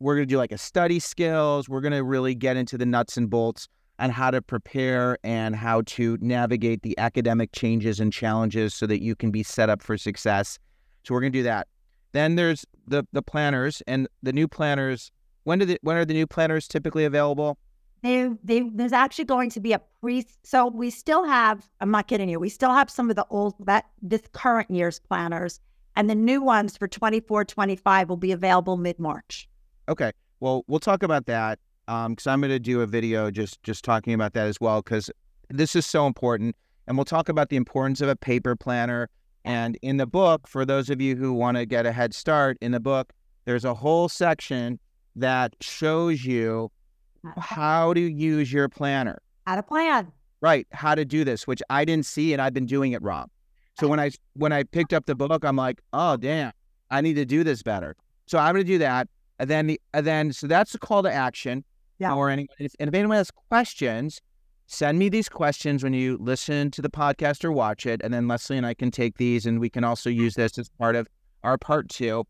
We're going to do like a study skills. We're going to really get into the nuts and bolts on how to prepare and how to navigate the academic changes and challenges so that you can be set up for success. So we're going to do that. Then there's the the planners and the new planners. When do the when are the new planners typically available? They, they, there's actually going to be a pre. So we still have. I'm not kidding you. We still have some of the old that this current year's planners, and the new ones for 24, 25 will be available mid March. Okay. Well, we'll talk about that um, because I'm going to do a video just just talking about that as well because this is so important, and we'll talk about the importance of a paper planner. And in the book, for those of you who want to get a head start, in the book, there's a whole section that shows you how to use your planner. How to plan. Right, how to do this, which I didn't see, and I've been doing it wrong. So when I when I picked up the book, I'm like, oh damn, I need to do this better. So I'm going to do that, and then the and then so that's the call to action. Yeah. Or any, if, and if anyone has questions, send me these questions when you listen to the podcast or watch it, and then Leslie and I can take these, and we can also use this as part of our part two.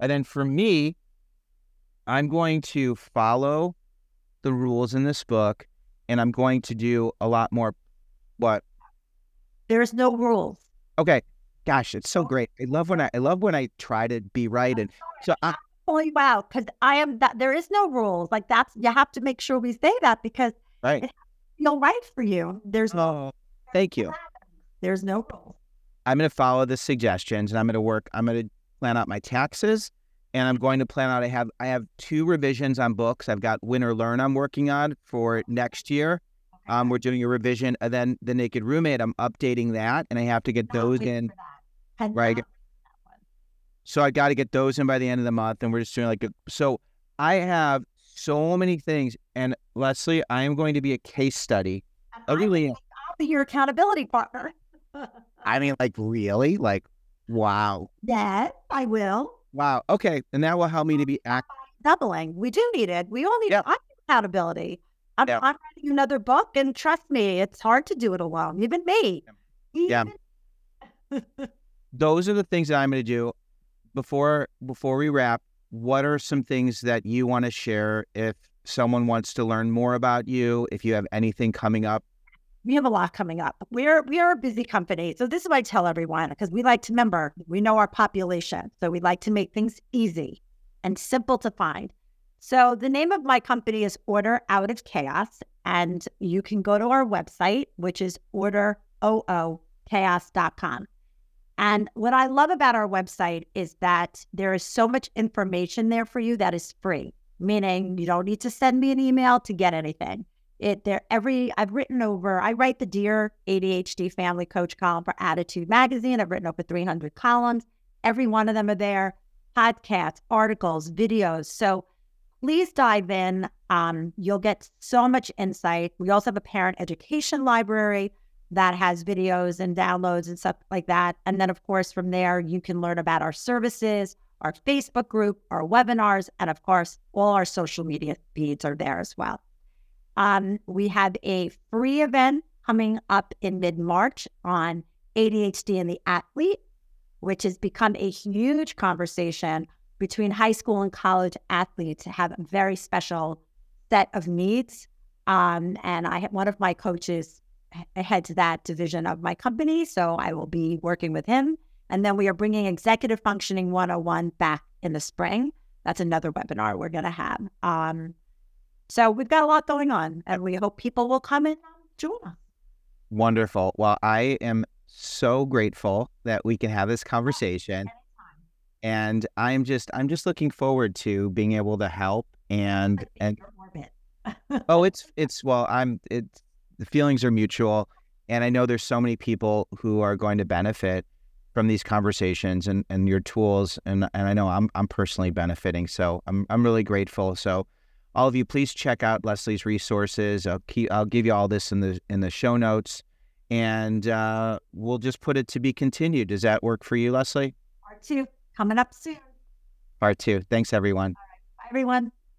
And then for me, I'm going to follow the rules in this book, and I'm going to do a lot more. What? There's no rules. Okay. Gosh, it's so great. I love when I I love when I try to be right, and so I, Oh wow, because I am that there is no rules. Like that's you have to make sure we say that because right. it feel right for you. There's no Oh, thank you. there's no rules. I'm going to follow the suggestions, and I'm going to work. I'm going to plan out my taxes, and I'm going to plan out. I have I have two revisions on books. I've got Win or Learn I'm working on for next year. Um, we're doing a revision, and then the Naked Roommate. I'm updating that, and I have to get those in. Right. So I got to get those in by the end of the month, and we're just doing like a, so. I have so many things, and Leslie, I am going to be a case study. and I I really I'll be your accountability partner. I mean, like really, like wow, that I will. wow. Okay, and that will help me to be act. Doubling. We do need it. We all need Yeah. Need accountability. I'm, Yeah. I'm writing another book, and trust me, it's hard to do it alone. Even me. Yeah. Even- those are the things that I'm going to do before before we wrap. What are some things that you want to share if someone wants to learn more about you? If you have anything coming up, we have a lot coming up. We're we are a busy company, so this is what I tell everyone because we like to remember we know our population, so we like to make things easy and simple to find. So the name of my company is Order Out of Chaos, and you can go to our website, which is O chaos.com. And what I love about our website is that there is so much information there for you that is free, meaning you don't need to send me an email to get anything. It there every I've written over I write the Dear ADHD Family Coach column for ADDitude Magazine. I've written over 300 columns. Every one of them are there. Podcasts, articles, videos. So please dive in. Um, you'll get so much insight. We also have a parent education library that has videos and downloads and stuff like that. And then, of course, from there, you can learn about our services, our Facebook group, our webinars, and of course, all our social media feeds are there as well. Um, we have a free event coming up in mid March on ADHD and the athlete, which has become a huge conversation between high school and college athletes have a very special set of needs. Um, and I have one of my coaches heads that division of my company. So I will be working with him. And then we are bringing Executive Functioning 101 back in the spring. That's another webinar we're going to have. Um, so we've got a lot going on, and we hope people will come and join us. Wonderful. Well, I am so grateful that we can have this conversation. And I'm just I'm just looking forward to being able to help and and oh it's it's well I'm it's the feelings are mutual. And I know there's so many people who are going to benefit from these conversations and, and your tools. And, and I know I'm, I'm personally benefiting. So I'm, I'm really grateful. So all of you, please check out Leslie's resources. I'll keep, I'll give you all this in the, in the show notes and uh, we'll just put it to be continued. Does that work for you, Leslie? Part two coming up soon. Part two. Thanks, everyone. Bye, everyone.